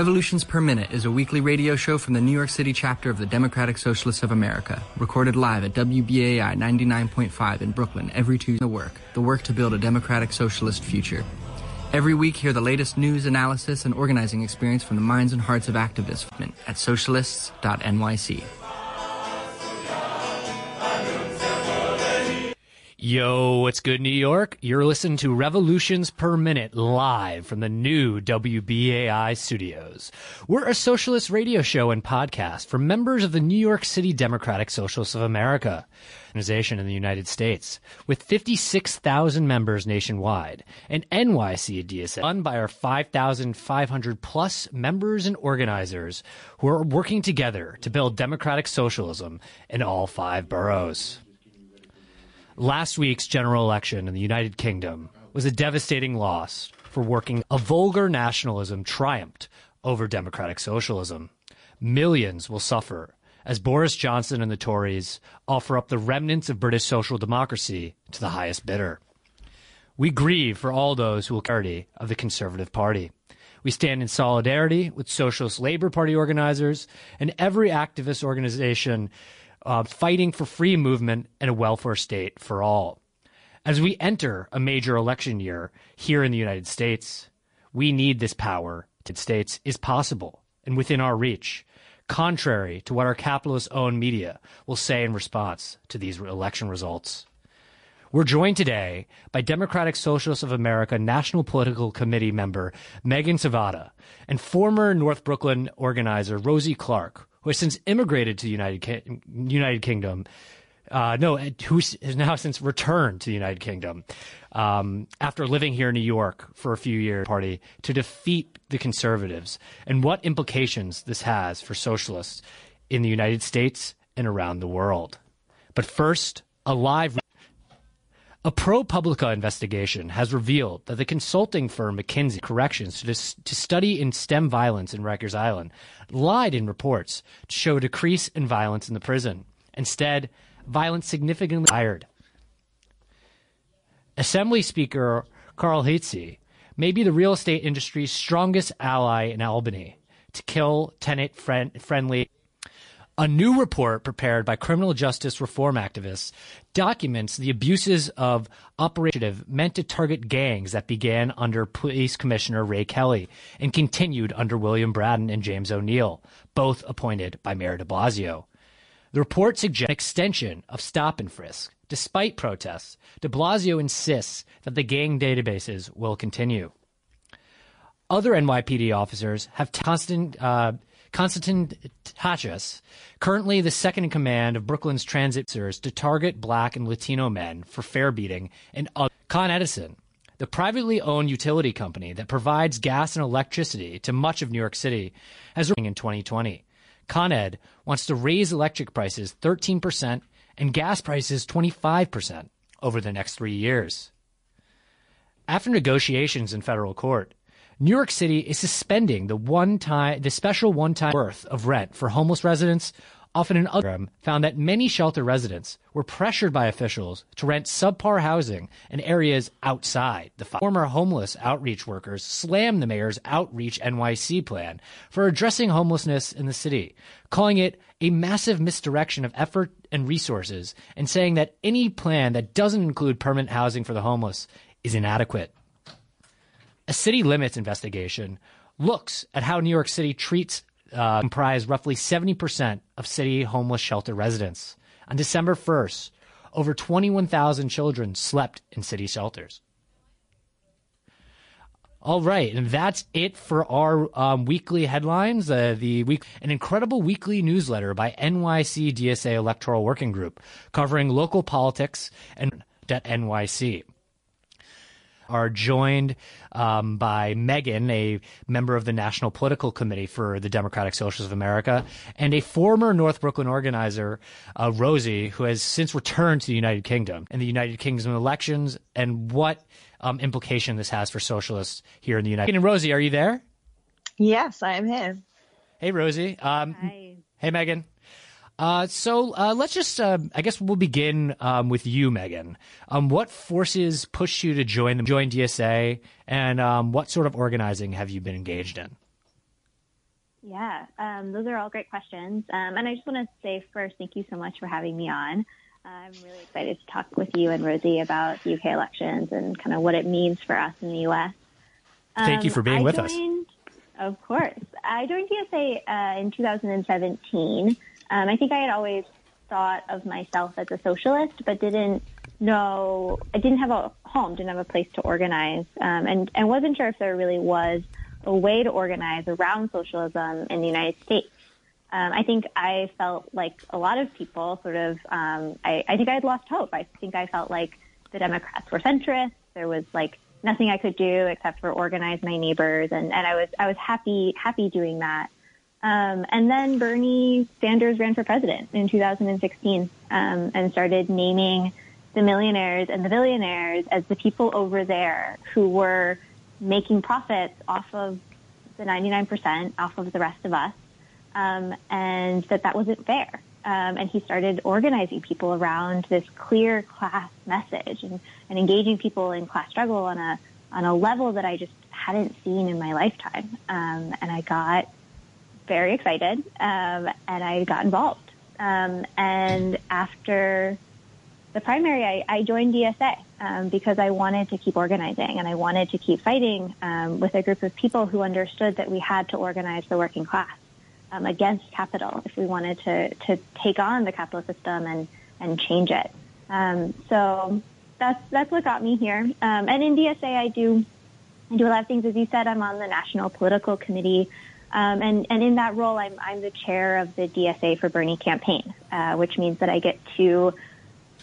Revolutions Per Minute is a weekly radio show from the New York City chapter of the Democratic Socialists of America, recorded live at WBAI 99.5 in Brooklyn every Tuesday. The work, the work to build a democratic socialist future. Every week, hear the latest news, analysis, and organizing experience from the minds and hearts of activists at socialists.nyc. Yo, what's good, New York? You're listening to Revolutions Per Minute live from the new WBAI studios. We're a socialist radio show and podcast for members of the New York City Democratic Socialists of America, organization in the United States, with 56,000 members nationwide, and NYC DSA, run by our 5,500 plus members and organizers who are working together to build democratic socialism in all five boroughs. Last week's general election in the United Kingdom was a devastating loss for working. A vulgar nationalism triumphed over democratic socialism. Millions will suffer as Boris Johnson and the Tories offer up the remnants of British social democracy to the highest bidder. We grieve for all those who will carry of the Conservative Party. We stand in solidarity with Socialist Labor Party organizers and every activist organization uh, fighting for free movement and a welfare state for all. As we enter a major election year here in the United States, we need this power. The States is possible and within our reach, contrary to what our capitalist owned media will say in response to these election results. We're joined today by Democratic Socialists of America National Political Committee member Megan Svoboda and former North Brooklyn organizer Rosie Clark, who has since immigrated to the United Ki- United Kingdom. Uh, no, who has now since returned to the United Kingdom um, after living here in New York for a few years. Party to defeat the conservatives and what implications this has for socialists in the United States and around the world. But first, a live. A ProPublica investigation has revealed that the consulting firm McKinsey Corrections to, to study in STEM violence in Rikers Island lied in reports to show a decrease in violence in the prison. Instead, violence significantly higher. Assembly Speaker Carl Heastie may be the real estate industry's strongest ally in Albany to kill tenant friendly a new report prepared by criminal justice reform activists documents the abuses of Operation meant to target gangs that began under Police Commissioner Ray Kelly and continued under William Bratton and James O'Neill, both appointed by Mayor de Blasio. The report suggests an extension of stop and frisk. Despite protests, de Blasio insists that the gang databases will continue. Other NYPD officers have constant uh, Constantin Tsachas, currently the second in command of Brooklyn's transit officers, to target black and Latino men for fare beating and other. Con Edison, the privately owned utility company that provides gas and electricity to much of New York City, has in 2020. Con Ed wants to raise electric prices 13% and gas prices 25% over the next three years. After negotiations in federal court, New York City is suspending the one time, the special one time worth of rent for homeless residents. Often an other found that many shelter residents were pressured by officials to rent subpar housing in areas outside the former homeless outreach workers slammed the mayor's outreach NYC plan for addressing homelessness in the city, calling it a massive misdirection of effort and resources and saying that any plan that doesn't include permanent housing for the homeless is inadequate. A city limits investigation looks at how New York City treats uh, comprise roughly 70% of city homeless shelter residents. On December 1st, over 21,000 children slept in city shelters. All right, and that's it for our um, weekly headlines. Uh, the week, an incredible weekly newsletter by NYC DSA Electoral Working Group covering local politics and at NYC are joined um, by Megan, a member of the National Political Committee for the Democratic Socialists of America, and a former North Brooklyn organizer, uh, Rosie, who has since returned to the United Kingdom and the United Kingdom elections and what um, implication this has for socialists here in the United Kingdom. Rosie, are you there? Yes, I am here. Hey, Rosie. Um, Hi. Hey, Megan. Uh, so uh, let's just, uh, I guess we'll begin um, with you, Megan. Um, what forces pushed you to join the join DSA, and um, what sort of organizing have you been engaged in? Yeah, um, those are all great questions. Um, and I just want to say first, thank you so much for having me on. I'm really excited to talk with you and Rosie about the UK elections and kind of what it means for us in the US. Um, thank you for being I with joined, us. Of course. I joined DSA uh, in 2017. Um, I think I had always thought of myself as a socialist, but didn't know, I didn't have a home, didn't have a place to organize, um, and, and wasn't sure if there really was a way to organize around socialism in the United States. Um, I think I felt like a lot of people sort of, um, I, I think I had lost hope. I think I felt like the Democrats were centrist. There was like nothing I could do except for organize my neighbors. And, and I was, I was happy, happy doing that. Um, and then Bernie Sanders ran for president in 2016 um, and started naming the millionaires and the billionaires as the people over there who were making profits off of the 99% off of the rest of us, um, and that that wasn't fair. Um, and he started organizing people around this clear class message and, and engaging people in class struggle on a on a level that I just hadn't seen in my lifetime. Um, and I got very excited, um, and I got involved. Um, and after the primary, I, I joined DSA um, because I wanted to keep organizing and I wanted to keep fighting um, with a group of people who understood that we had to organize the working class um, against capital if we wanted to, to take on the capitalist system and, and change it. Um, so that's that's what got me here. And in DSA, I do I do a lot of things. As you said, I'm on the national political committee. Um, and, and in that role, I'm, I'm the chair of the DSA for Bernie campaign, uh, which means that I get to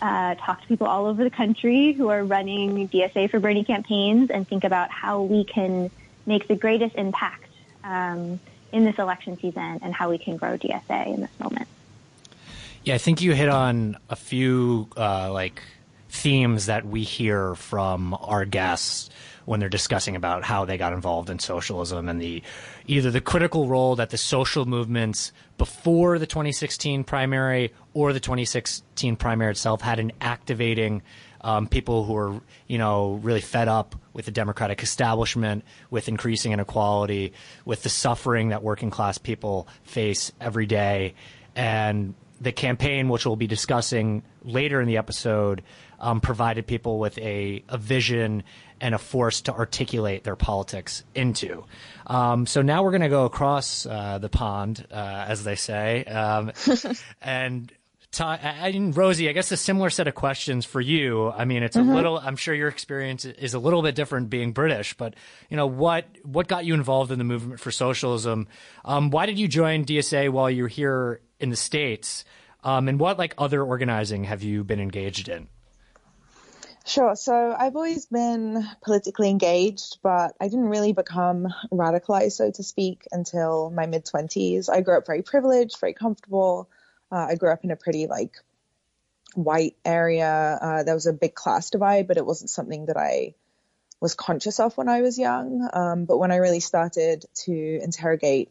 uh, talk to people all over the country who are running DSA for Bernie campaigns and think about how we can make the greatest impact um, in this election season and how we can grow DSA in this moment. Yeah, I think you hit on a few uh, like themes that we hear from our guests when they're discussing about how they got involved in socialism and the either the critical role that the social movements before the 2016 primary or the 2016 primary itself had in activating um, people who are, you know, really fed up with the democratic establishment, with increasing inequality, with the suffering that working class people face every day. And the campaign, which we'll be discussing later in the episode, um, provided people with a, a vision and a force to articulate their politics into. Um, so now we're going to go across uh, the pond, uh, as they say, um, and. Mean, Rosie, I guess a similar set of questions for you. I mean, it's a mm-hmm. little. I'm sure your experience is a little bit different being British, but you know what? What got you involved in the movement for socialism? Um, why did you join DSA while you're here in the states? Um, and what like other organizing have you been engaged in? Sure. So I've always been politically engaged, but I didn't really become radicalized, so to speak, until my mid 20s. I grew up very privileged, very comfortable. Uh, I grew up in a pretty like white area. Uh, there was a big class divide, but it wasn't something that I was conscious of when I was young. Um, but when I really started to interrogate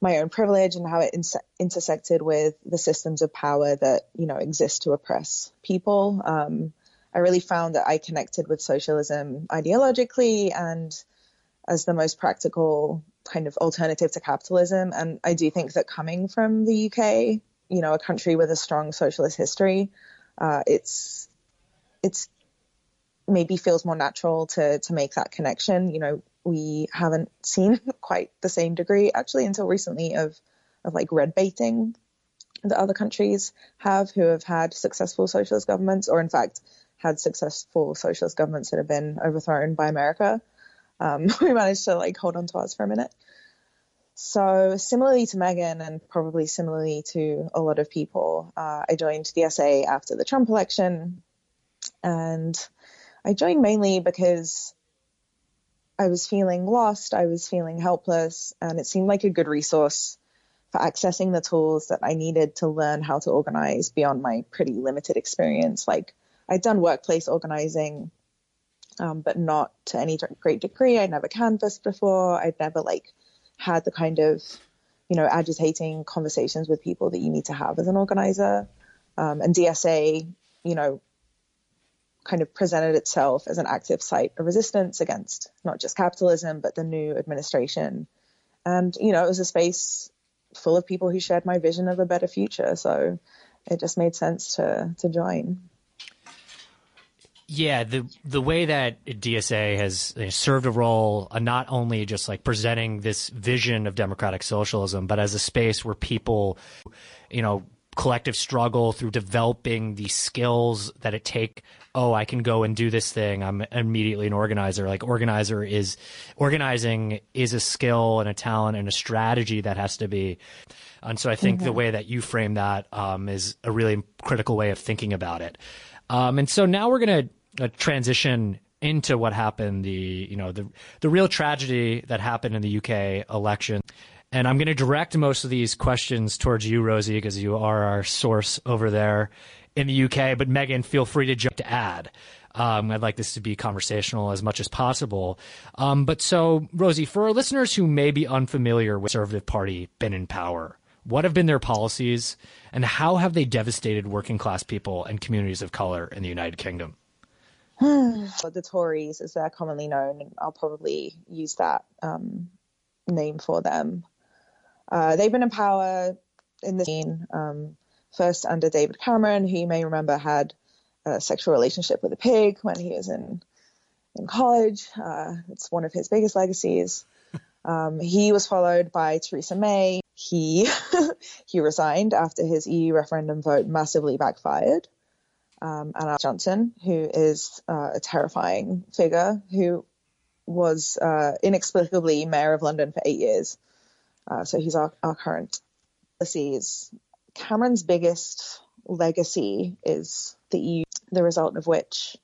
my own privilege and how it intersected with the systems of power that you know exist to oppress people, um, I really found that I connected with socialism ideologically and as the most practical kind of alternative to capitalism. And I do think that coming from the UK, you know, a country with a strong socialist history, uh, it's it's maybe feels more natural to to make that connection. You know, we haven't seen quite the same degree actually until recently of of like red baiting that other countries have who have had successful socialist governments, or in fact had successful socialist governments that have been overthrown by America. Um, we managed to like hold on to ours for a minute. So similarly to Megan, and probably similarly to a lot of people, uh, I joined the SA after the Trump election, and I joined mainly because I was feeling lost, I was feeling helpless, and it seemed like a good resource for accessing the tools that I needed to learn how to organize beyond my pretty limited experience, like I'd done workplace organizing, um, but not to any great degree. I'd never canvassed before. I'd never like had the kind of, you know, agitating conversations with people that you need to have as an organizer. Um, and DSA, you know, kind of presented itself as an active site of resistance against not just capitalism, but the new administration And, you know, it was a space full of people who shared my vision of a better future. So it just made sense to, to join. Yeah, the the way that DSA has served a role, uh, not only just like presenting this vision of democratic socialism, but as a space where people, you know, collective struggle through developing the skills that it take oh i can go and do this thing i'm immediately an organizer. Like organizer is organizing is a skill and a talent and a strategy that has to be. And so i think mm-hmm. the way that you frame that um, is a really critical way of thinking about it. Um, and so now we're going to uh, transition into what happened the you know the the real tragedy that happened in the UK election and I'm going to direct most of these questions towards you, Rosie, because you are our source over there in the UK. But Megan, feel free to jump to add. Um, I'd like this to be conversational as much as possible. Um, but so, Rosie, for our listeners who may be unfamiliar with Conservative Party been in power, what have been their policies, and how have they devastated working class people and communities of color in the United Kingdom? the Tories, as they're commonly known, I'll probably use that um, name for them. Uh, they've been in power in the scene, um, first under David Cameron, who you may remember had a sexual relationship with a pig when he was in in college. Uh, it's one of his biggest legacies. Um, he was followed by Theresa May. He he resigned after his EU referendum vote massively backfired. Um, and Johnson, who is uh, a terrifying figure, who was uh, inexplicably mayor of London for eight years. Uh, so he's our, our current policies. Cameron's biggest legacy is the EU, the result of which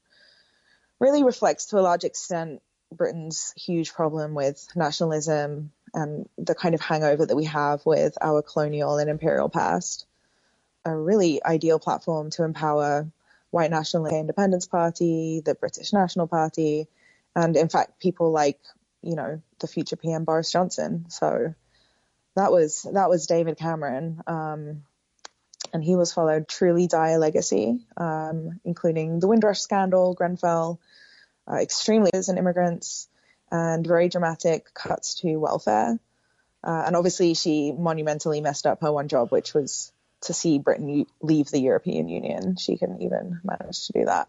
really reflects to a large extent Britain's huge problem with nationalism and the kind of hangover that we have with our colonial and imperial past. A really ideal platform to empower white national independence party, the British National Party, and in fact people like, you know, the future PM Boris Johnson. So that was that was David Cameron, um, and he was followed truly dire legacy, um, including the Windrush scandal, Grenfell, uh, extremely an immigrants, and very dramatic cuts to welfare. Uh, and obviously, she monumentally messed up her one job, which was to see Britain leave the European Union. She couldn't even manage to do that,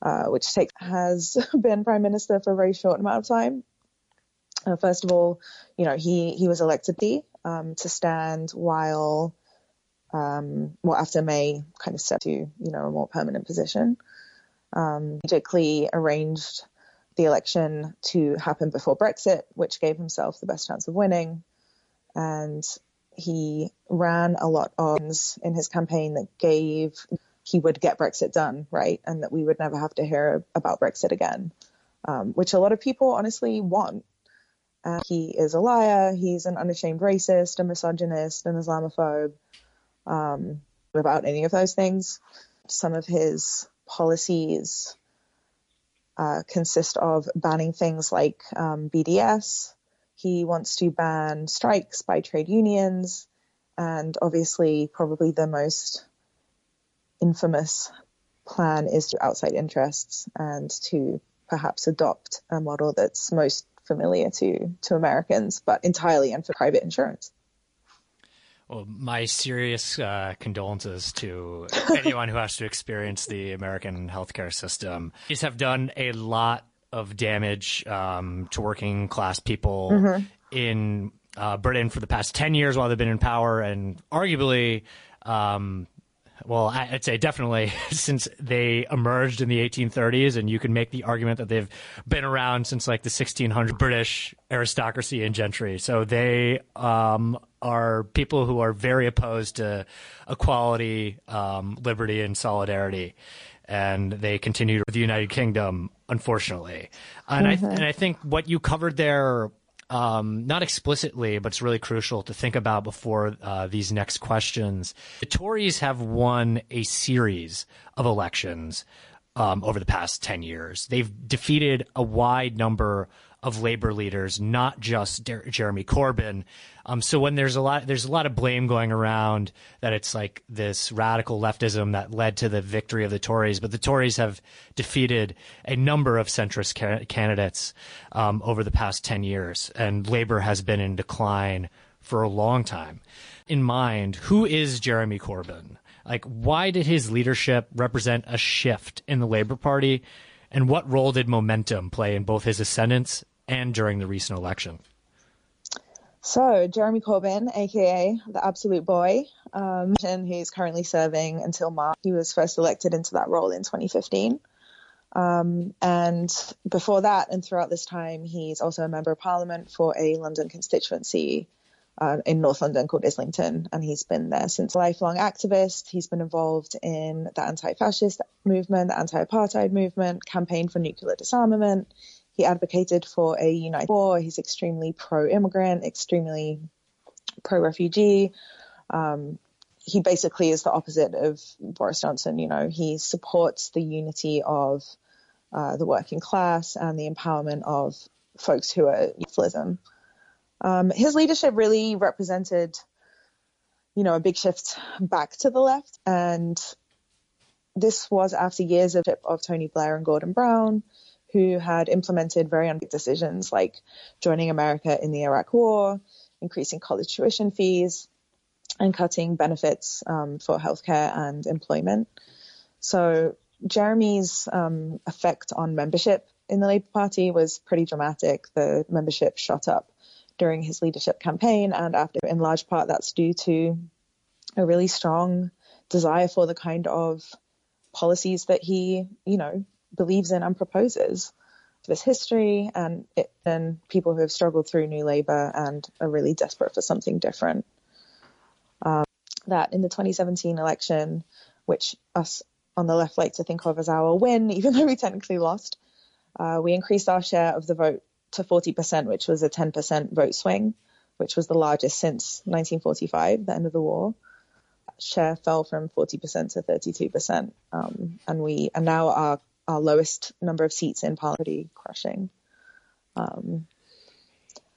uh, which takes, has been prime minister for a very short amount of time. Uh, first of all, you know, he, he was elected um, to stand while, um, well, after May kind of stepped to, you know, a more permanent position. Um, strategically arranged the election to happen before Brexit, which gave himself the best chance of winning. And he ran a lot of in his campaign that gave he would get Brexit done, right? And that we would never have to hear about Brexit again, um, which a lot of people honestly want. Uh, he is a liar. He's an unashamed racist, a misogynist, an Islamophobe. Um, about any of those things, some of his policies uh, consist of banning things like um, BDS. He wants to ban strikes by trade unions, and obviously, probably the most infamous plan is to outside interests and to perhaps adopt a model that's most familiar to to Americans, but entirely and for private insurance. Well, my serious uh, condolences to anyone who has to experience the American healthcare system. These have done a lot of damage um, to working class people mm-hmm. in uh, Britain for the past 10 years while they've been in power, and arguably um, well, I'd say definitely since they emerged in the 1830s, and you can make the argument that they've been around since like the 1600 British aristocracy and gentry. So they um, are people who are very opposed to equality, um, liberty, and solidarity. And they continued to the United Kingdom, unfortunately. And, mm-hmm. I, and I think what you covered there um, not explicitly, but it's really crucial to think about before uh, these next questions. The Tories have won a series of elections um, over the past 10 years. They've defeated a wide number of labor leaders, not just Der- Jeremy Corbyn. Um, so when there's a lot, there's a lot of blame going around that it's like this radical leftism that led to the victory of the Tories, but the Tories have defeated a number of centrist ca- candidates um, over the past ten years, and Labor has been in decline for a long time. In mind, who is Jeremy Corbyn? Like, why did his leadership represent a shift in the Labor Party? And what role did momentum play in both his ascendance and during the recent election? So, Jeremy Corbyn, aka the Absolute Boy, um, he's currently serving until March, he was first elected into that role in 2015. Um, and before that, and throughout this time, he's also a member of parliament for a London constituency uh, in North London called Islington, and he's been there since. A lifelong activist, he's been involved in the anti-fascist movement, the anti-apartheid movement, campaigned for nuclear disarmament. He advocated for a united war. He's extremely pro-immigrant, extremely pro-refugee. Um, he basically is the opposite of Boris Johnson. You know, he supports the unity of uh, the working class and the empowerment of folks who are youthfullism. Um, his leadership really represented, you know, a big shift back to the left. And this was after years of, of Tony Blair and Gordon Brown, who had implemented very unbig decisions like joining America in the Iraq War, increasing college tuition fees, and cutting benefits um, for healthcare and employment. So Jeremy's um, effect on membership in the Labour Party was pretty dramatic. The membership shot up during his leadership campaign, and after, in large part, that's due to a really strong desire for the kind of policies that he, you know, believes in and proposes. This history and it, and people who have struggled through New Labour and are really desperate for something different. Um, that in the 2017 election, which us on the left like to think of as our win, even though we technically lost, uh, we increased our share of the vote to 40%, which was a 10% vote swing, which was the largest since 1945, the end of the war. Share fell from 40% to 32%, um, and we and now our our lowest number of seats in parliament, crushing. Um,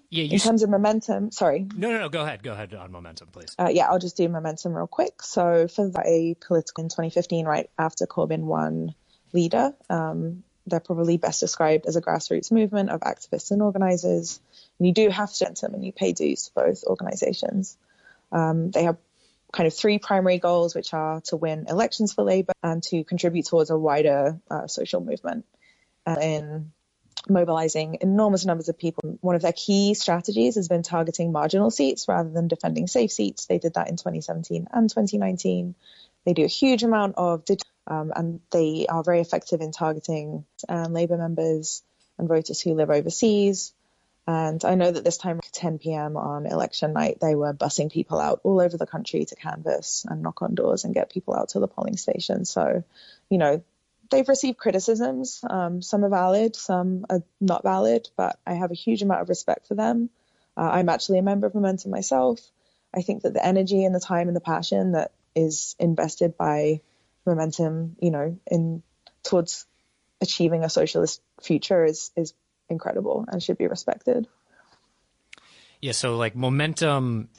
yeah, in terms of momentum, sorry. No, no, no. Go ahead. Go ahead on momentum, please. Uh, yeah, I'll just do momentum real quick. So for a political in 2015, right after Corbyn won leader, um, they're probably best described as a grassroots movement of activists and organizers. And you do have to enter them and you pay dues to both organizations. Um, they have kind of three primary goals, which are to win elections for Labour and to contribute towards a wider uh, social movement. And in mobilizing enormous numbers of people, one of their key strategies has been targeting marginal seats rather than defending safe seats. They did that in 2017 and 2019. They do a huge amount of digital um, and they are very effective in targeting um, Labour members and voters who live overseas. And I know that this time, 10 p.m. on election night, they were bussing people out all over the country to canvass and knock on doors and get people out to the polling station. So, you know, they've received criticisms. Um, some are valid, some are not valid, but I have a huge amount of respect for them. Uh, I'm actually a member of Momentum myself. I think that the energy and the time and the passion that is invested by momentum, you know, in towards achieving a socialist future is is incredible and should be respected. Yeah, so like momentum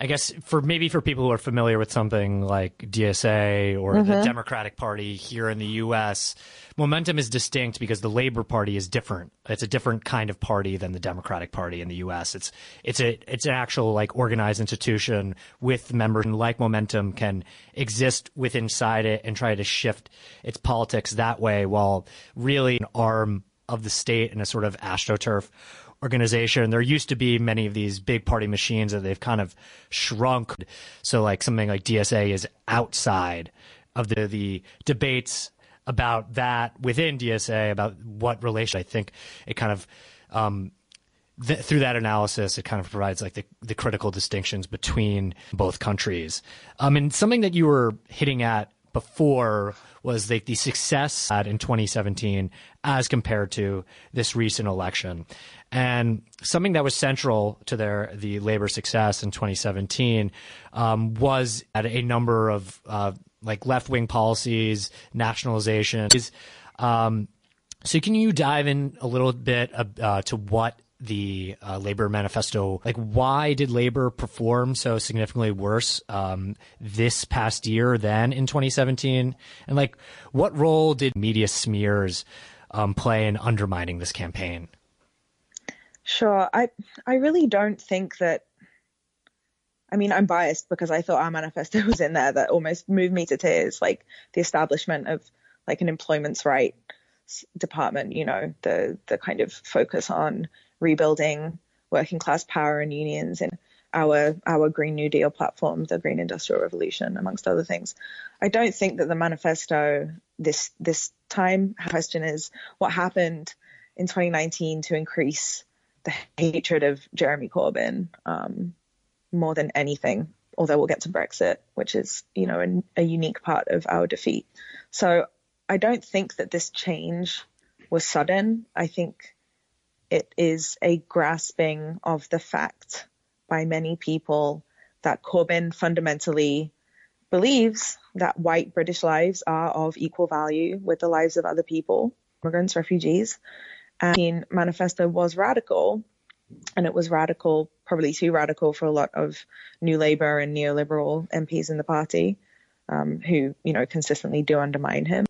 I guess for maybe for people who are familiar with something like DSA or mm-hmm. the Democratic Party here in the US, momentum is distinct because the Labor Party is different. It's a different kind of party than the Democratic Party in the US. It's it's a it's an actual like organized institution with members and like momentum can exist within inside it and try to shift its politics that way while really an arm of the state and a sort of astroturf organization. There used to be many of these big party machines that they've kind of shrunk. So like something like DSA is outside of the the debates about that within DSA about what relation. I think it kind of um, th- through that analysis, it kind of provides like the, the critical distinctions between both countries. Um, and something that you were hitting at before was like the success in 2017 as compared to this recent election. And something that was central to their the labor success in 2017 um, was at a number of uh, like left wing policies, nationalization. Um, So, can you dive in a little bit uh, to what the uh, labor manifesto. Like why did labor perform so significantly worse um, this past year than in 2017 and like what role did media smears um, play in undermining this campaign? Sure. I i really don't think that I mean, I'm biased because I thought our manifesto was in there that almost moved me to tears, like the establishment of like an employment's right department, you know, the the kind of focus on rebuilding working class power and unions and our our Green New Deal platform, the Green Industrial Revolution, amongst other things. I don't think that the manifesto this this time question is what happened in 2019 to increase the hatred of Jeremy Corbyn um, more than anything. Although we'll get to Brexit, which is you know a, a unique part of our defeat. So I don't think that this change was sudden. I think it is a grasping of the fact by many people that Corbyn fundamentally believes that white British lives are of equal value with the lives of other people, immigrants, refugees. And manifesto was radical, and it was radical, probably too radical for a lot of New Labour and neoliberal MPs in the party, um, who you know consistently do undermine him.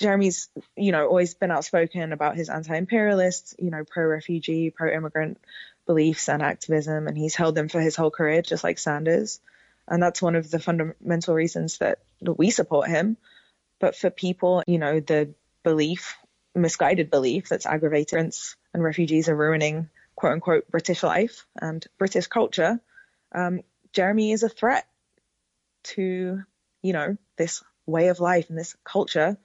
Jeremy's, you know, always been outspoken about his anti-imperialist, you know, pro-refugee, pro-immigrant beliefs and activism, and he's held them for his whole career, just like Sanders. And that's one of the fundamental reasons that we support him. But for people, you know, the belief, misguided belief that's aggravated and refugees are ruining quote unquote British life and British culture, um, Jeremy is a threat to, you know, this way of life and this culture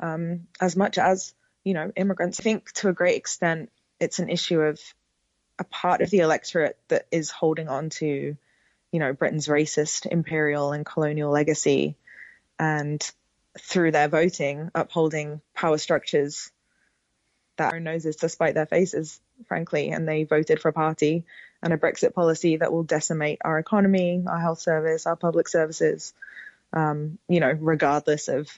um, as much as you know immigrants. I think to a great extent it's an issue of a part of the electorate that is holding on to you know Britain's racist, imperial, and colonial legacy, and through their voting upholding power structures that are noses to spite their faces, frankly, and they voted for a party and a Brexit policy that will decimate our economy, our health service, our public services, um, you know, regardless of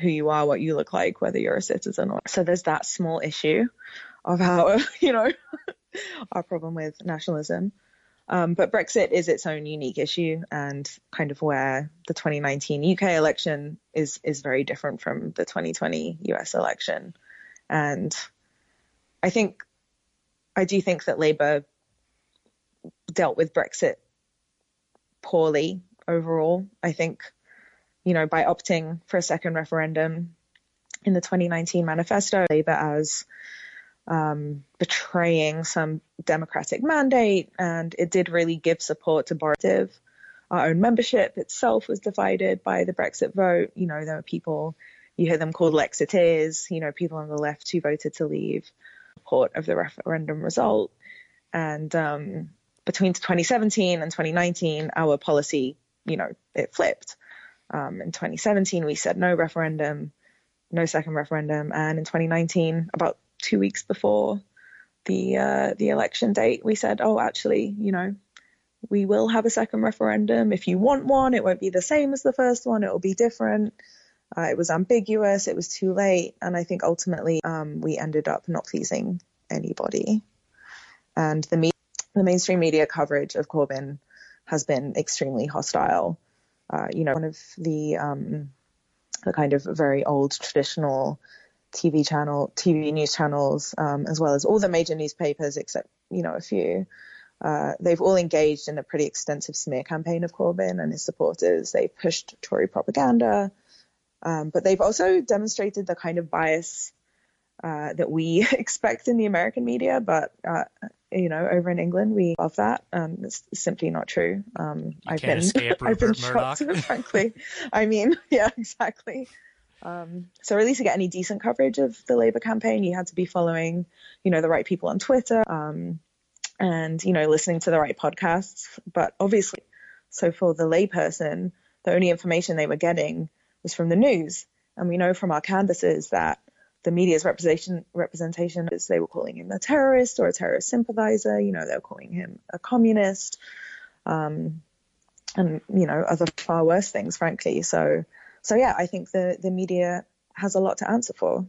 who you are, what you look like, whether you're a citizen or. So there's that small issue of our, you know, our problem with nationalism. Um, but Brexit is its own unique issue and kind of where the 2019 UK election is is very different from the 2020 US election. And I think I do think that Labour dealt with Brexit poorly overall. I think you know, by opting for a second referendum in the 2019 manifesto, Labour as um, betraying some democratic mandate, and it did really give support to Boris. Our own membership itself was divided by the Brexit vote. You know, there were people, you hear them called Lexiteers, you know, people on the left who voted to leave support of the referendum result. And um, between 2017 and 2019, our policy, you know, it flipped. Um, in 2017, we said no referendum, no second referendum, and in 2019, about two weeks before the uh, the election date, we said, oh, actually, you know, we will have a second referendum. If you want one, it won't be the same as the first one. It will be different. Uh, it was ambiguous. It was too late, and I think ultimately um, we ended up not pleasing anybody. And the me- the mainstream media coverage of Corbyn has been extremely hostile. Uh, you know, one of the um, the kind of very old traditional TV channel, TV news channels, um, as well as all the major newspapers, except you know a few. Uh, they've all engaged in a pretty extensive smear campaign of Corbyn and his supporters. They've pushed Tory propaganda, um, but they've also demonstrated the kind of bias uh, that we expect in the American media, but uh, you know, over in England, we love that. Um, it's simply not true. Um, I've been, I've been shocked, frankly. I mean, yeah, exactly. Um, so at least to get any decent coverage of the Labour campaign, you had to be following, you know, the right people on Twitter, um, and you know, listening to the right podcasts. But obviously, so for the layperson, the only information they were getting was from the news, and we know from our canvases that the media's representation representation is they were calling him a terrorist or a terrorist sympathizer. You know, they were calling him a communist, um, and you know other far worse things, frankly. So, so yeah, I think the the media has a lot to answer for.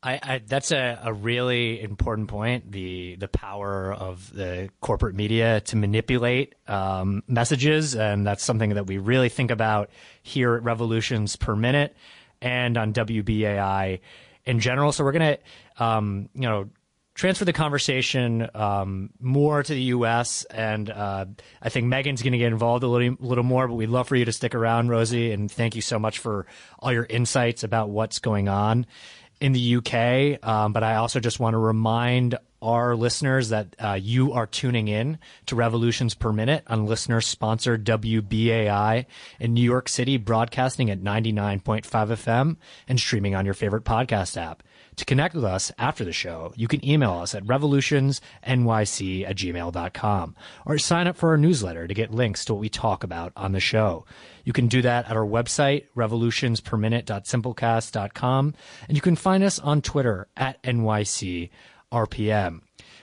I, I, that's a, a really important point. The the power of the corporate media to manipulate um, messages, and that's something that we really think about here at Revolutions per Minute and on WBAI in general. So we're gonna, um, you know, transfer the conversation um, more to the U.S. And uh, I think Megan's going to get involved a little, little more, but we'd love for you to stick around, Rosie. And thank you so much for all your insights about what's going on in the UK. Um, but I also just want to remind our listeners that uh, you are tuning in to Revolutions Per Minute on listener sponsored WBAI in New York City, broadcasting at 99.5 FM and streaming on your favorite podcast app. To connect with us after the show, you can email us at revolutionsnyc at gmail.com or sign up for our newsletter to get links to what we talk about on the show. You can do that at our website, revolutionsperminute.simplecast.com, and you can find us on Twitter at NYCRPM.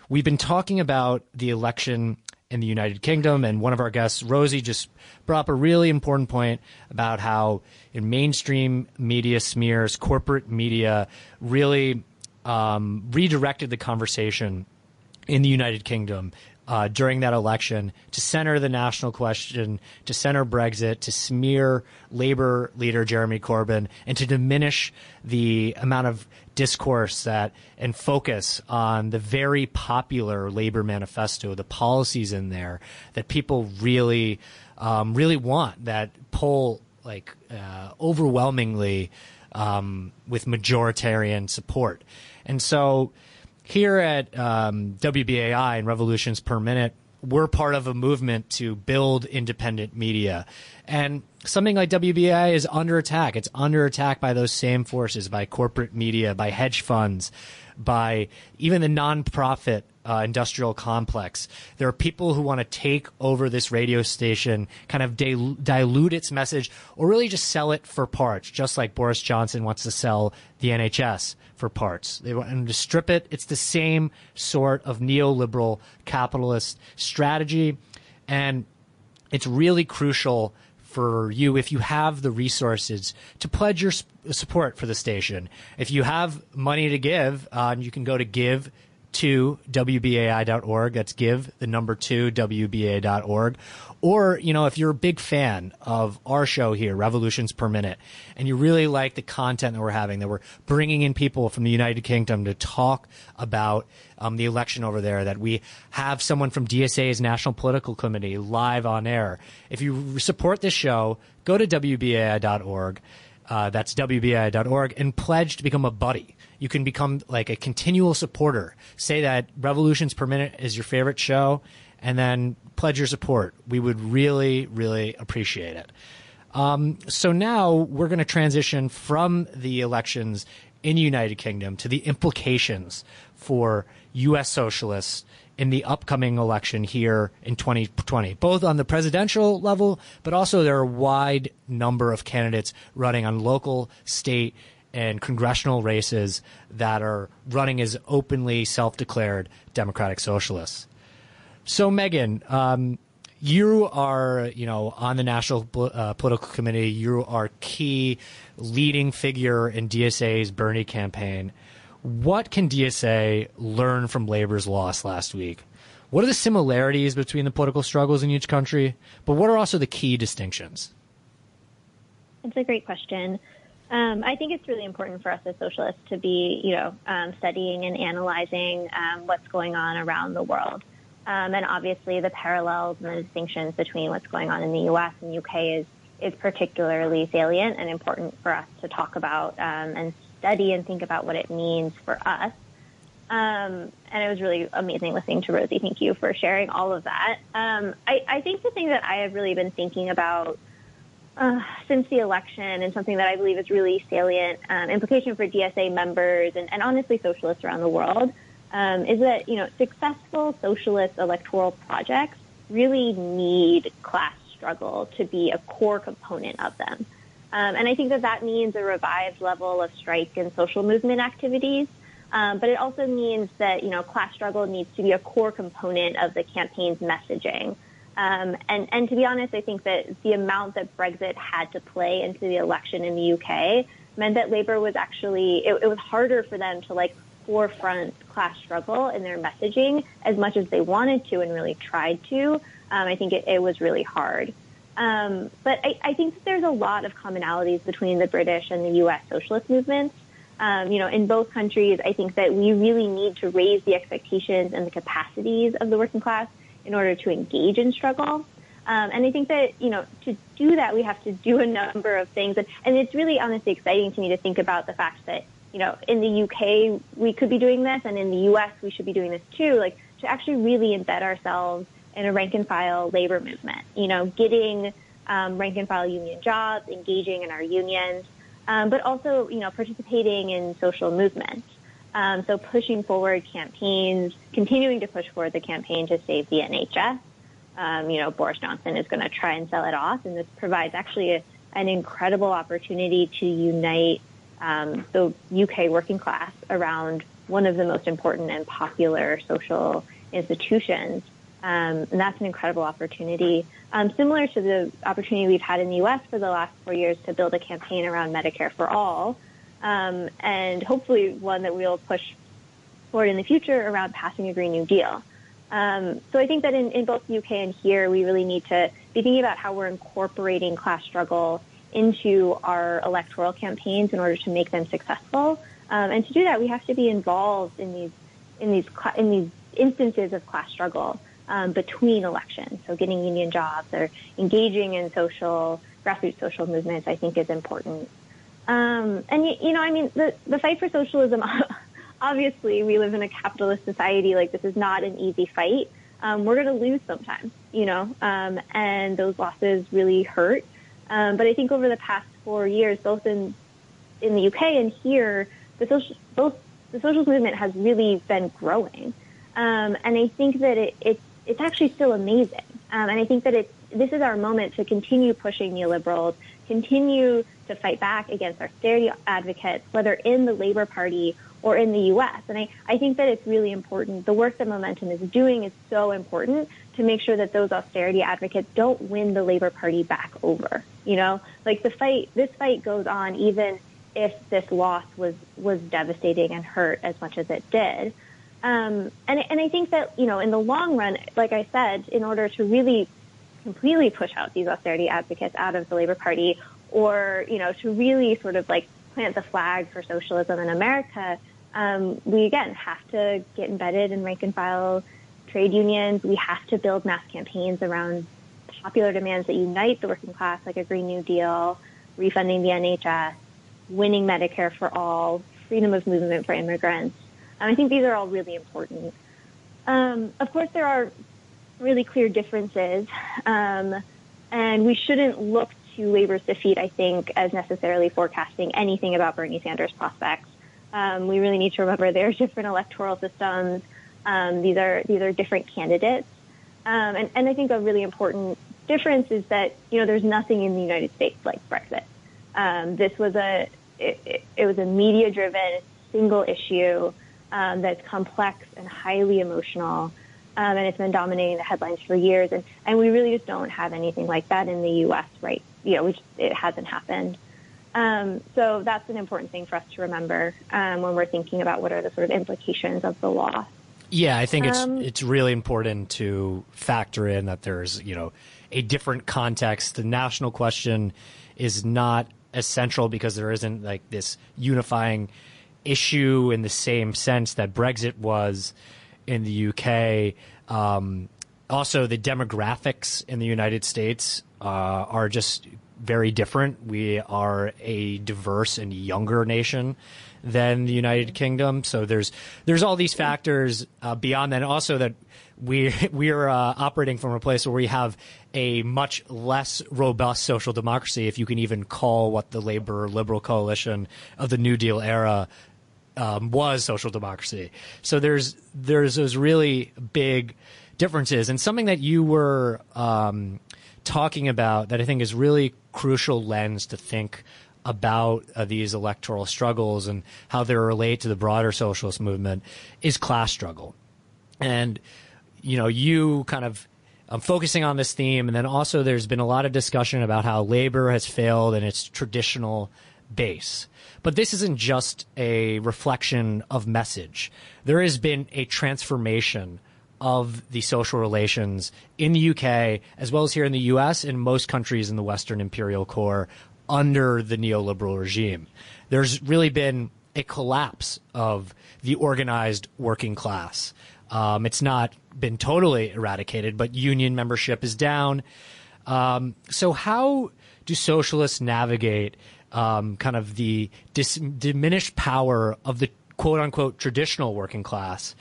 We've been talking about the election in the United Kingdom. And one of our guests, Rosie, just brought up a really important point about how in mainstream media smears, corporate media really um, redirected the conversation in the United Kingdom uh, during that election to center the national question, to center Brexit, to smear Labour leader Jeremy Corbyn, and to diminish the amount of discourse that and focus on the very popular Labour manifesto, the policies in there that people really, um, really want that poll like uh, overwhelmingly um, with majoritarian support, and so here at um, WBAI and Revolutions Per Minute, we're part of a movement to build independent media. And something like WBI is under attack. It's under attack by those same forces, by corporate media, by hedge funds, by even the nonprofit uh, industrial complex. There are people who want to take over this radio station, kind of dil- dilute its message, or really just sell it for parts, just like Boris Johnson wants to sell the NHS for parts. They want to strip it. It's the same sort of neoliberal capitalist strategy. And it's really crucial for you if you have the resources to pledge your support for the station. If you have money to give, uh, you can go to give to WBAI.org. That's give the number two WBA.org. Or, you know, if you're a big fan of our show here, Revolutions Per Minute, and you really like the content that we're having, that we're bringing in people from the United Kingdom to talk about um, the election over there, that we have someone from DSA's National Political Committee live on air. If you support this show, go to WBAI.org. Uh, that's WBAI.org and pledge to become a buddy you can become like a continual supporter. Say that Revolutions Per Minute is your favorite show, and then pledge your support. We would really, really appreciate it. Um, so now we're going to transition from the elections in the United Kingdom to the implications for U.S. socialists in the upcoming election here in 2020, both on the presidential level, but also there are a wide number of candidates running on local, state, and congressional races that are running as openly self-declared democratic socialists. So, Megan, um, you are, you know, on the National uh, Political Committee. You are key leading figure in DSA's Bernie campaign. What can DSA learn from Labor's loss last week? What are the similarities between the political struggles in each country? But what are also the key distinctions? It's a great question. Um, I think it's really important for us as socialists to be, you know, um, studying and analyzing um, what's going on around the world. Um, and obviously, the parallels and the distinctions between what's going on in the U.S. and UK is is particularly salient and important for us to talk about um, and study and think about what it means for us. Um, and it was really amazing listening to Rosie. Thank you for sharing all of that. I, I think the thing that I have really been thinking about uh, since the election and something that I believe is really salient um, implication for DSA members and, and, honestly socialists around the world um, is that you know successful socialist electoral projects really need class struggle to be a core component of them. Um, and I think that that means a revived level of strike and social movement activities. Um, but it also means that you know class struggle needs to be a core component of the campaign's messaging. Um, and, and to be honest, I think that the amount that Brexit had to play into the election in the UK meant that labor was actually it, it was harder for them to like forefront class struggle in their messaging as much as they wanted to and really tried to. Um, I think it, it, was really hard. Um, but I, I, think that there's a lot of commonalities between the British and the U.S. socialist movements. Um, you know, in both countries, I think that we really need to raise the expectations and the capacities of the working class in order to engage in struggle. Um, and I think that, you know, to do that, we have to do a number of things. And, and it's really honestly exciting to me to think about the fact that, you know, in the UK, we could be doing this, and in the US, we should be doing this too, like to actually really embed ourselves in a rank and file labor movement, you know, getting um, rank and file union jobs, engaging in our unions, um, but also, you know, participating in social movements. Um, so pushing forward campaigns, continuing to push forward the campaign to save the NHS. Um, you know, Boris Johnson is going to try and sell it off, and this provides actually a, an incredible opportunity to unite um, the UK working class around one of the most important and popular social institutions. Um, and that's an incredible opportunity. Um, similar to the opportunity we've had in the U.S. for the last four years to build a campaign around Medicare for all, um, and hopefully one that we'll push forward in the future around passing a Green New Deal. Um, so I think that in, in both the UK and here, we really need to be thinking about how we're incorporating class struggle into our electoral campaigns in order to make them successful. Um, and to do that, we have to be involved in these in these in these instances of class struggle um, between elections. So getting union jobs or engaging in social grassroots social movements, I think, is important. Um, and you, you know, I mean, the the fight for socialism. Obviously, we live in a capitalist society. Like this is not an easy fight. Um, we're going to lose sometimes, you know, um, and those losses really hurt. Um, but I think over the past four years, both in in the UK and here, the social both the socialist movement has really been growing. Um, and I think that it, it's it's actually still amazing. Um, and I think that it's this is our moment to continue pushing neoliberals, continue to fight back against austerity advocates, whether in the Labor Party or in the U.S. And I, I think that it's really important. The work that Momentum is doing is so important to make sure that those austerity advocates don't win the Labor Party back over. You know, like the fight, this fight goes on even if this loss was was devastating and hurt as much as it did. Um, and, and I think that, you know, in the long run, like I said, in order to really completely push out these austerity advocates out of the Labor Party or, you know, to really sort of like plant the flag for socialism in America, um, we again have to get embedded in rank and file trade unions. We have to build mass campaigns around popular demands that unite the working class, like a Green New Deal, refunding the NHS, winning Medicare for all, freedom of movement for immigrants. And I think these are all really important. Um, of course, there are really clear differences, um, and we shouldn't look to labor's defeat, I think, as necessarily forecasting anything about Bernie Sanders' prospects. Um, we really need to remember there are different electoral systems. Um, these are these are different candidates, um, and, and I think a really important difference is that you know there's nothing in the United States like Brexit. Um, this was a it, it, it was a media driven single issue um, that's complex and highly emotional. Um, and it's been dominating the headlines for years. And, and we really just don't have anything like that in the U.S. right? You know, which it hasn't happened. Um, so that's an important thing for us to remember um, when we're thinking about what are the sort of implications of the law. Yeah, I think it's um, it's really important to factor in that there's you know a different context. The national question is not essential because there isn't like this unifying issue in the same sense that Brexit was in the UK. Um, also, the demographics in the United States uh, are just very different. We are a diverse and younger nation than the United Kingdom, so there's there's all these factors uh, beyond that. And also, that we we are uh, operating from a place where we have a much less robust social democracy, if you can even call what the labor liberal coalition of the New Deal era um, was social democracy. So there's there's those really big differences, and something that you were um, talking about that I think is really crucial lens to think about uh, these electoral struggles and how they relate to the broader socialist movement is class struggle, and you know you kind of. I'm focusing on this theme, and then also there's been a lot of discussion about how labor has failed in its traditional base. But this isn't just a reflection of message. There has been a transformation of the social relations in the UK, as well as here in the US and most countries in the Western imperial core under the neoliberal regime. There's really been a collapse of the organized working class. Um, it's not been totally eradicated, but union membership is down. Um, so, how do socialists navigate um, kind of the dis- diminished power of the quote unquote traditional working class?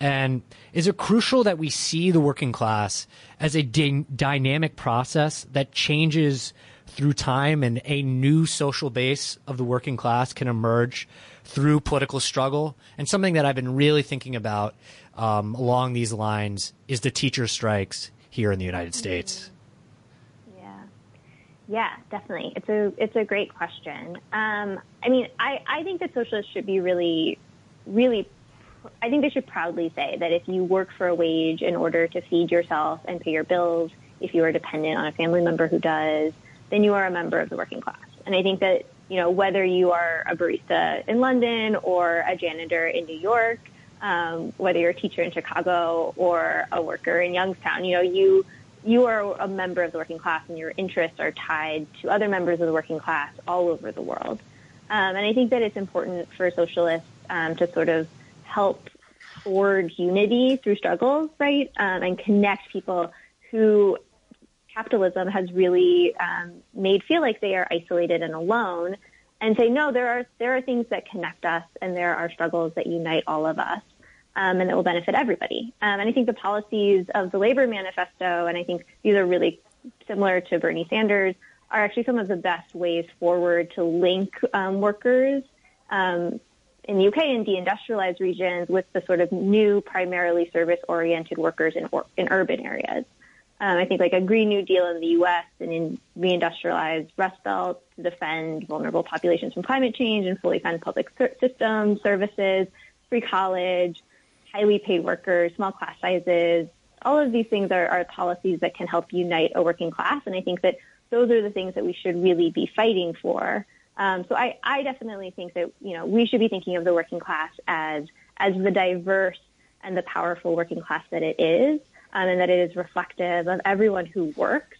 And is it crucial that we see the working class as a dy- dynamic process that changes through time and a new social base of the working class can emerge through political struggle? And something that I've been really thinking about um, along these lines is the teacher strikes here in the United States. Yeah, definitely. It's a it's a great question. Um, I mean, I I think that socialists should be really, really. I think they should proudly say that if you work for a wage in order to feed yourself and pay your bills, if you are dependent on a family member who does, then you are a member of the working class. And I think that you know whether you are a barista in London or a janitor in New York um, whether you're a teacher in Chicago or a worker in Youngstown, you know, you you are a member of the working class and your interests are tied to other members of the working class all over the world. Um, and I think that it's important for socialists um, to sort of help forge unity through struggles, right? Um, and connect people who capitalism has really um, made feel like they are isolated and alone and say, no, there are, there are things that connect us and there are struggles that unite all of us um, and that will benefit everybody. Um, and I think the policies of the labor manifesto, and I think these are really similar to Bernie Sanders, are actually some of the best ways forward to link um, workers um, in the UK and deindustrialized regions with the sort of new, primarily service-oriented workers in, or, in urban areas. Um, I think like a Green New Deal in the U.S. and in reindustrialized Rust Belt to defend vulnerable populations from climate change and fully fund public ser- systems, services, free college, highly paid workers, small class sizes. All of these things are, are policies that can help unite a working class. And I think that those are the things that we should really be fighting for. Um, so I, I definitely think that, you know, we should be thinking of the working class as, as the diverse and the powerful working class that it is, um, and that it is reflective of everyone who works,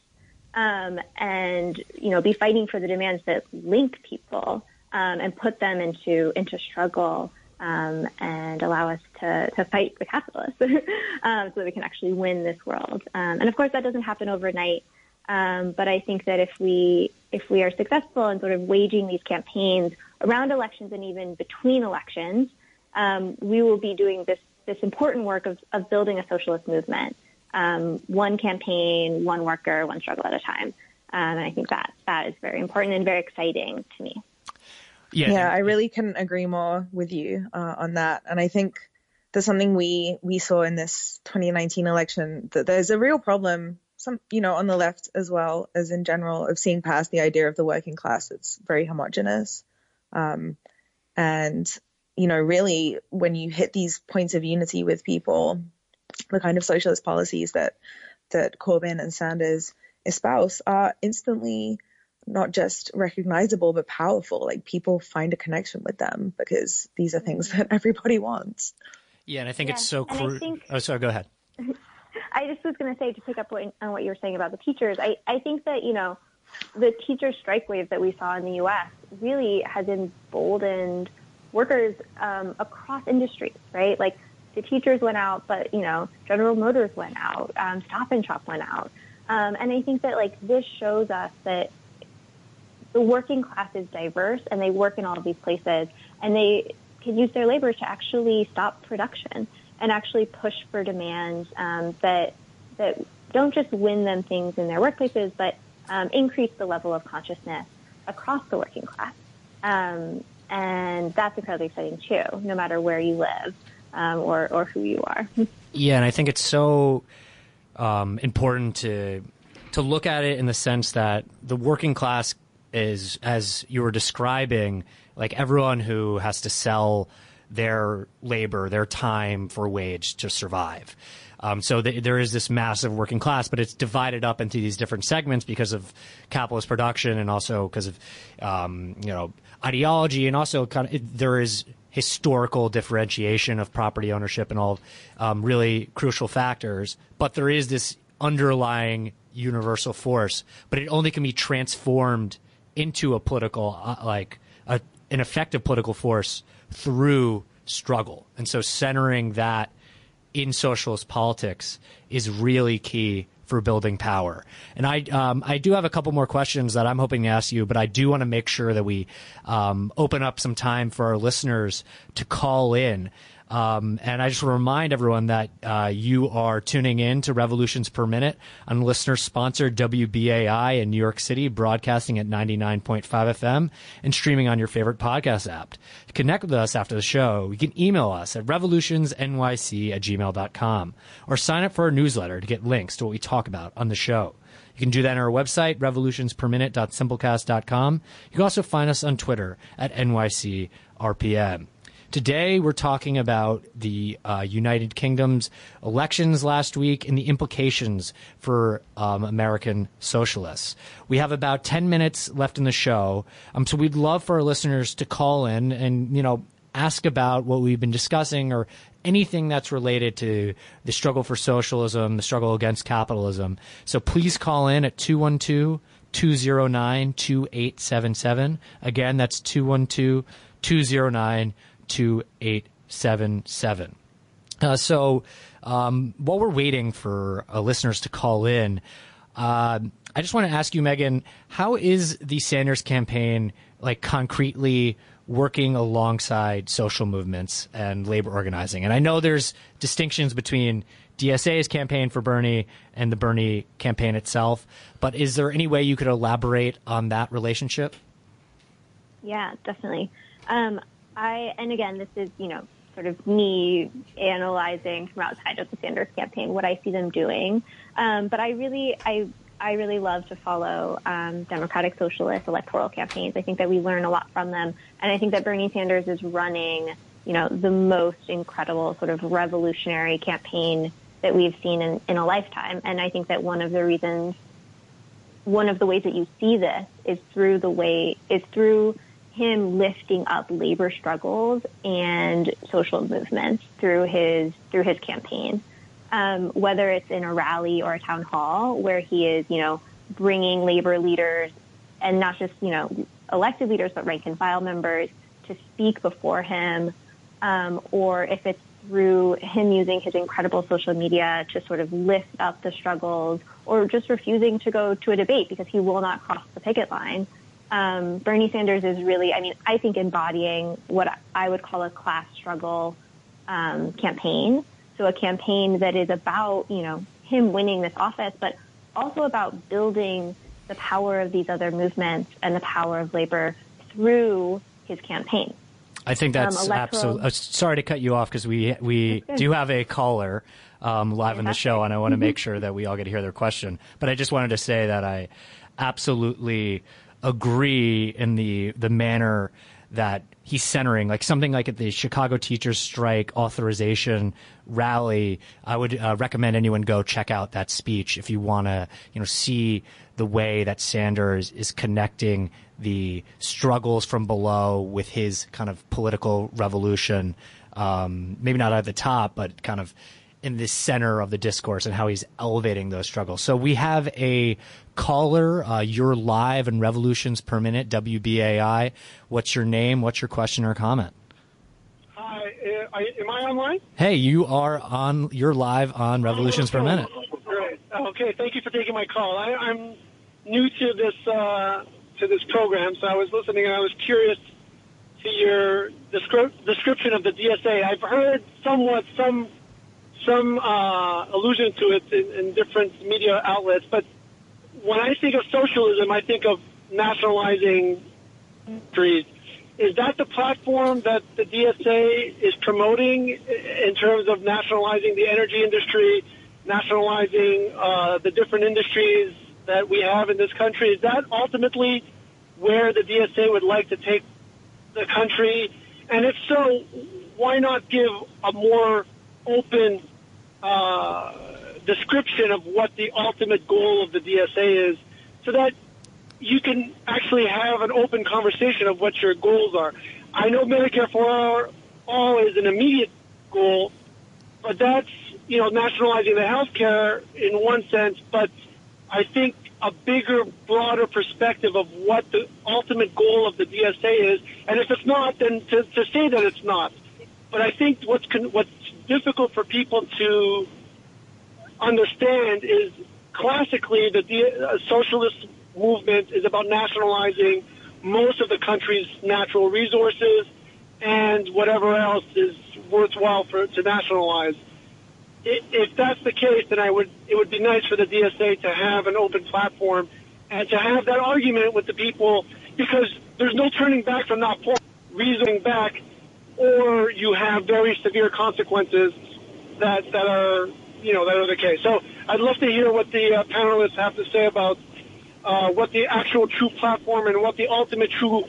um, and, you know, be fighting for the demands that link people, um, and put them into, into struggle um, and allow us to, to fight the capitalists um, so that we can actually win this world. Um, and of course, that doesn't happen overnight. Um, but I think that if we if we are successful in sort of waging these campaigns around elections and even between elections, um, we will be doing this this important work of, of building a socialist movement, um, one campaign, one worker, one struggle at a time. and I think that that is very important and very exciting to me. Yeah, yeah, I really couldn't agree more with you uh, on that. And I think there's something we we saw in this 2019 election that there's a real problem, some you know, on the left as well as in general, of seeing past the idea of the working class. It's very homogenous, um, and you know, really, when you hit these points of unity with people, the kind of socialist policies that that Corbyn and Sanders espouse are instantly not just recognizable but powerful. Like people find a connection with them because these are things that everybody wants. Yeah, and I think yeah. it's so crucial. Oh, sorry, go ahead. I just was going to say to pick up on what you were saying about the teachers. I, I think that you know the teacher strike wave that we saw in the U.S. really has emboldened workers um, across industries, right? Like the teachers went out, but you know General Motors went out, um, Stop and Shop went out, um, and I think that like this shows us that the working class is diverse and they work in all of these places and they can use their labor to actually stop production and actually push for demands um, that that don't just win them things in their workplaces, but um, increase the level of consciousness across the working class. Um, and that's incredibly exciting too, no matter where you live um, or or who you are. Yeah, and I think it's so um, important to to look at it in the sense that the working class is as you were describing, like everyone who has to sell their labor, their time for wage to survive. Um, so th- there is this massive working class, but it's divided up into these different segments because of capitalist production and also because of um, you know ideology and also kind of it, there is historical differentiation of property ownership and all um, really crucial factors. But there is this underlying universal force, but it only can be transformed into a political, uh, like a, an effective political force through struggle. And so centering that in socialist politics is really key for building power. And I, um, I do have a couple more questions that I'm hoping to ask you, but I do want to make sure that we um, open up some time for our listeners to call in. Um, and I just want to remind everyone that uh, you are tuning in to Revolutions Per Minute on listener sponsored WBAI in New York City, broadcasting at 99.5 FM and streaming on your favorite podcast app. To connect with us after the show, you can email us at revolutionsnyc at gmail.com or sign up for our newsletter to get links to what we talk about on the show. You can do that on our website, revolutionsperminute.simplecast.com. You can also find us on Twitter at NYCRPM. Today, we're talking about the uh, United Kingdom's elections last week and the implications for um, American socialists. We have about 10 minutes left in the show, um, so we'd love for our listeners to call in and, you know, ask about what we've been discussing or anything that's related to the struggle for socialism, the struggle against capitalism. So please call in at 212 209 2877. Again, that's 212 209 2877. Uh, so um, while we're waiting for uh, listeners to call in, uh, I just want to ask you, Megan, how is the Sanders campaign like concretely working alongside social movements and labor organizing? And I know there's distinctions between DSA's campaign for Bernie and the Bernie campaign itself, but is there any way you could elaborate on that relationship? Yeah, definitely. Um, I and again, this is you know sort of me analyzing from outside of the Sanders campaign what I see them doing. Um, but I really I I really love to follow um, Democratic Socialist electoral campaigns. I think that we learn a lot from them, and I think that Bernie Sanders is running you know the most incredible sort of revolutionary campaign that we've seen in, in a lifetime. And I think that one of the reasons, one of the ways that you see this is through the way is through him lifting up labor struggles and social movements through his through his campaign. Um, whether it's in a rally or a town hall where he is, you know, bringing labor leaders and not just, you know, elected leaders, but rank and file members to speak before him, um, or if it's through him using his incredible social media to sort of lift up the struggles, or just refusing to go to a debate because he will not cross the picket line um, Bernie Sanders is really, I mean, I think embodying what I would call a class struggle um, campaign. So a campaign that is about, you know, him winning this office, but also about building the power of these other movements and the power of labor through his campaign. I think that's um, absolutely. Uh, sorry to cut you off because we we do have a caller um, live in the show, and I want to make sure that we all get to hear their question. But I just wanted to say that I absolutely agree in the the manner that he's centering, like something like at the Chicago teachers strike authorization rally. I would uh, recommend anyone go check out that speech if you want to, you know, see the way that Sanders is connecting the struggles from below with his kind of political revolution. Um, maybe not at the top, but kind of in the center of the discourse and how he's elevating those struggles. So we have a caller. Uh, you're live in Revolutions Per Minute, WBAI. What's your name? What's your question or comment? Hi, uh, am I online? Hey, you are on. You're live on Revolutions Per Minute. Great. Okay, thank you for taking my call. I, am new to this uh, to this program, so I was listening and I was curious to your descri- description of the DSA. I've heard somewhat some some uh, allusion to it in, in different media outlets. But when I think of socialism, I think of nationalizing industries. Is that the platform that the DSA is promoting in terms of nationalizing the energy industry, nationalizing uh, the different industries that we have in this country? Is that ultimately where the DSA would like to take the country? And if so, why not give a more open uh, description of what the ultimate goal of the DSA is, so that you can actually have an open conversation of what your goals are. I know Medicare for all is an immediate goal, but that's you know nationalizing the health care in one sense. But I think a bigger, broader perspective of what the ultimate goal of the DSA is, and if it's not, then to, to say that it's not. But I think what's con- what's difficult for people to understand is classically that the uh, socialist movement is about nationalizing most of the country's natural resources and whatever else is worthwhile for to nationalize. If that's the case, then I would it would be nice for the DSA to have an open platform and to have that argument with the people because there's no turning back from that point. Reasoning back, or you have very severe consequences that that are you know that are the case. So I'd love to hear what the uh, panelists have to say about uh, what the actual true platform and what the ultimate true,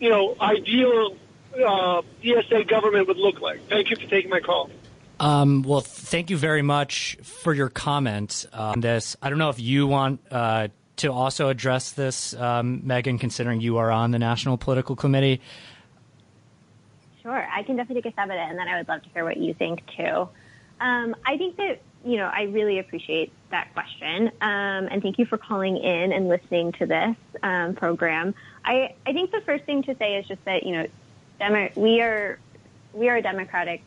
you know, ideal uh, DSA government would look like. Thank you for taking my call. Um, well, thank you very much for your comment on this. I don't know if you want uh, to also address this, um, Megan, considering you are on the National Political Committee. Sure, I can definitely take a stab at it, and then I would love to hear what you think too. Um, I think that you know I really appreciate that question, um, and thank you for calling in and listening to this um, program. I I think the first thing to say is just that you know Demo- we are we are a democratic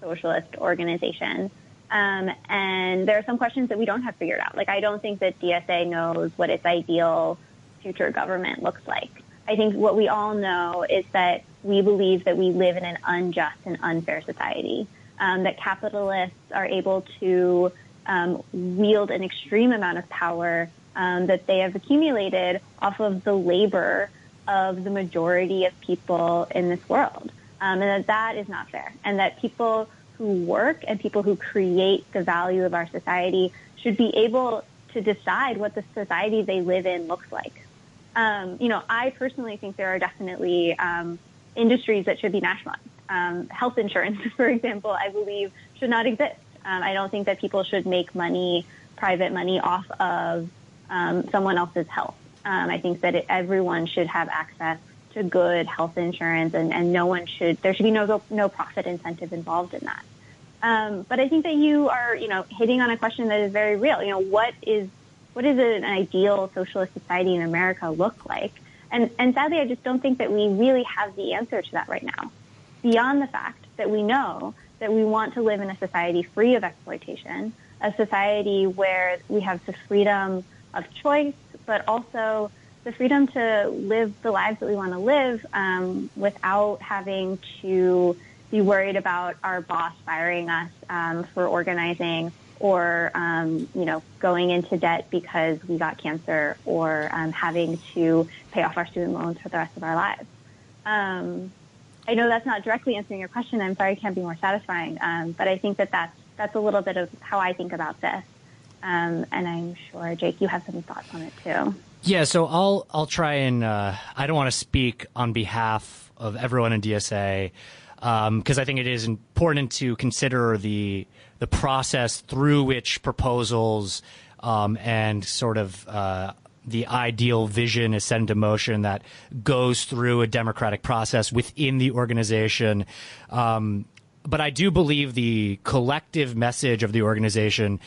socialist organization. Um, and there are some questions that we don't have figured out. Like, I don't think that DSA knows what its ideal future government looks like. I think what we all know is that we believe that we live in an unjust and unfair society, um, that capitalists are able to um, wield an extreme amount of power um, that they have accumulated off of the labor of the majority of people in this world, um, and that that is not fair, and that people who work and people who create the value of our society should be able to decide what the society they live in looks like. Um, you know, I personally think there are definitely um, industries that should be nationalized. Um, health insurance, for example, I believe should not exist. Um, I don't think that people should make money, private money, off of um, someone else's health. Um, I think that it, everyone should have access to good health insurance, and, and no one should. There should be no no profit incentive involved in that. Um, but I think that you are, you know, hitting on a question that is very real. You know, what is what does an ideal socialist society in America look like? And and sadly, I just don't think that we really have the answer to that right now. Beyond the fact that we know that we want to live in a society free of exploitation, a society where we have the freedom of choice, but also the freedom to live the lives that we want to live um, without having to be worried about our boss firing us um, for organizing or um, you know going into debt because we got cancer or um, having to pay off our student loans for the rest of our lives. Um, I know that's not directly answering your question. I'm sorry I can't be more satisfying, um, but I think that that's that's a little bit of how I think about this. Um, and I'm sure, Jake, you have some thoughts on it too. Yeah, so I'll I'll try and uh, I don't want to speak on behalf of everyone in DSA because um, I think it is important to consider the the process through which proposals um, and sort of uh, the ideal vision is set into motion that goes through a democratic process within the organization. Um, but I do believe the collective message of the organization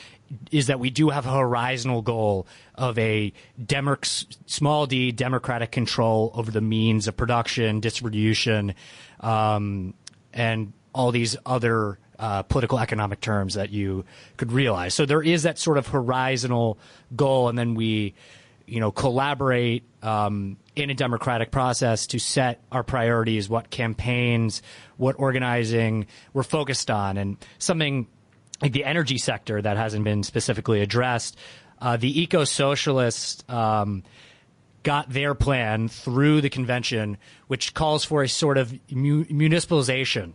is that we do have a horizontal goal of a democ- small d democratic control over the means of production, distribution, um, and all these other uh, political economic terms that you could realize. So there is that sort of horizontal goal, and then we, you know, collaborate um, in a democratic process to set our priorities, what campaigns, what organizing we're focused on, and something like the energy sector that hasn't been specifically addressed. Uh, the eco socialists um, got their plan through the convention, which calls for a sort of mu- municipalization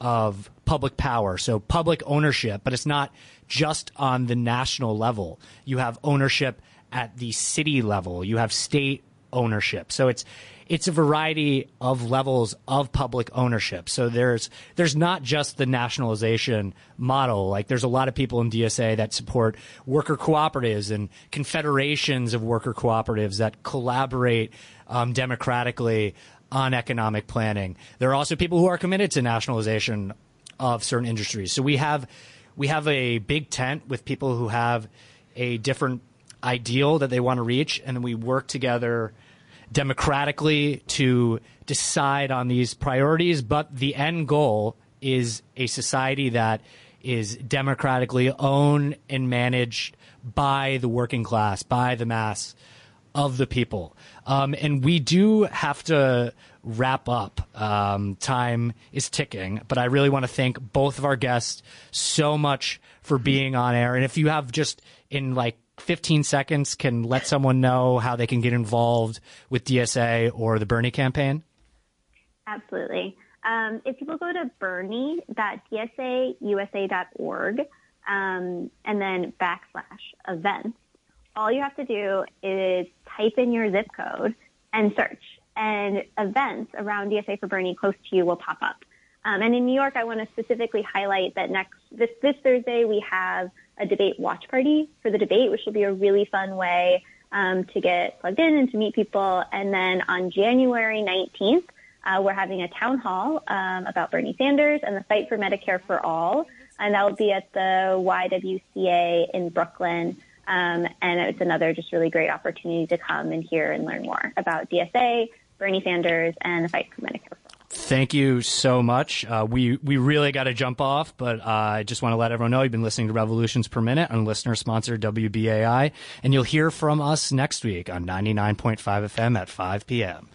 of public power. So public ownership, but it's not just on the national level. You have ownership at the city level. You have state ownership. So it's it's a variety of levels of public ownership. So there's there's not just the nationalization model. Like there's a lot of people in DSA that support worker cooperatives and confederations of worker cooperatives that collaborate um, democratically on economic planning. There are also people who are committed to nationalization of certain industries. So we have we have a big tent with people who have a different ideal that they want to reach, and we work together democratically to decide on these priorities. But the end goal is a society that is democratically owned and managed by the working class, by the mass of the people. Um, and we do have to wrap up. Um, time is ticking, but I really want to thank both of our guests so much for being on air. And if you have just in like 15 seconds can let someone know how they can get involved with DSA or the Bernie campaign? Absolutely. Um, if people go to bernie.dsausa.org um, and then backslash events, all you have to do is type in your zip code and search, and events around DSA for Bernie close to you will pop up. Um, and in New York, I want to specifically highlight that next this this Thursday we have a debate watch party for the debate, which will be a really fun way um, to get plugged in and to meet people. And then on January 19th, uh, we're having a town hall um, about Bernie Sanders and the fight for Medicare for all, and that will be at the YWCA in Brooklyn. Um, and it's another just really great opportunity to come and hear and learn more about DSA, Bernie Sanders, and the fight for Medicare. Thank you so much. Uh, we we really got to jump off, but uh, I just want to let everyone know you've been listening to Revolutions Per Minute on listener sponsored WBAI, and you'll hear from us next week on 99.5 FM at 5 p.m.